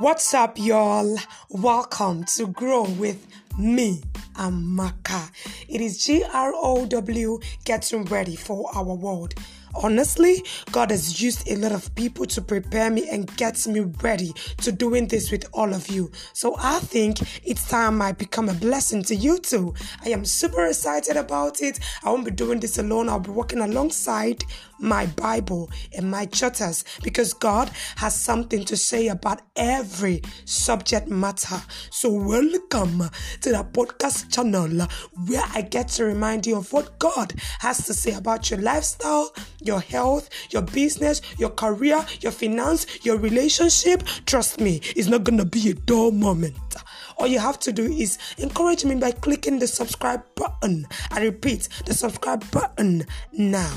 What's up, y'all? Welcome to Grow with me, Amaka. It is G R O W getting ready for our world. Honestly, God has used a lot of people to prepare me and get me ready to doing this with all of you. So I think it's time I become a blessing to you too. I am super excited about it. I won't be doing this alone. I'll be working alongside my Bible and my jotters because God has something to say about every subject matter. So welcome to the podcast channel where I get to remind you of what God has to say about your lifestyle, your health, your business, your career, your finance, your relationship. Trust me, it's not gonna be a dull moment. All you have to do is encourage me by clicking the subscribe button. I repeat, the subscribe button now.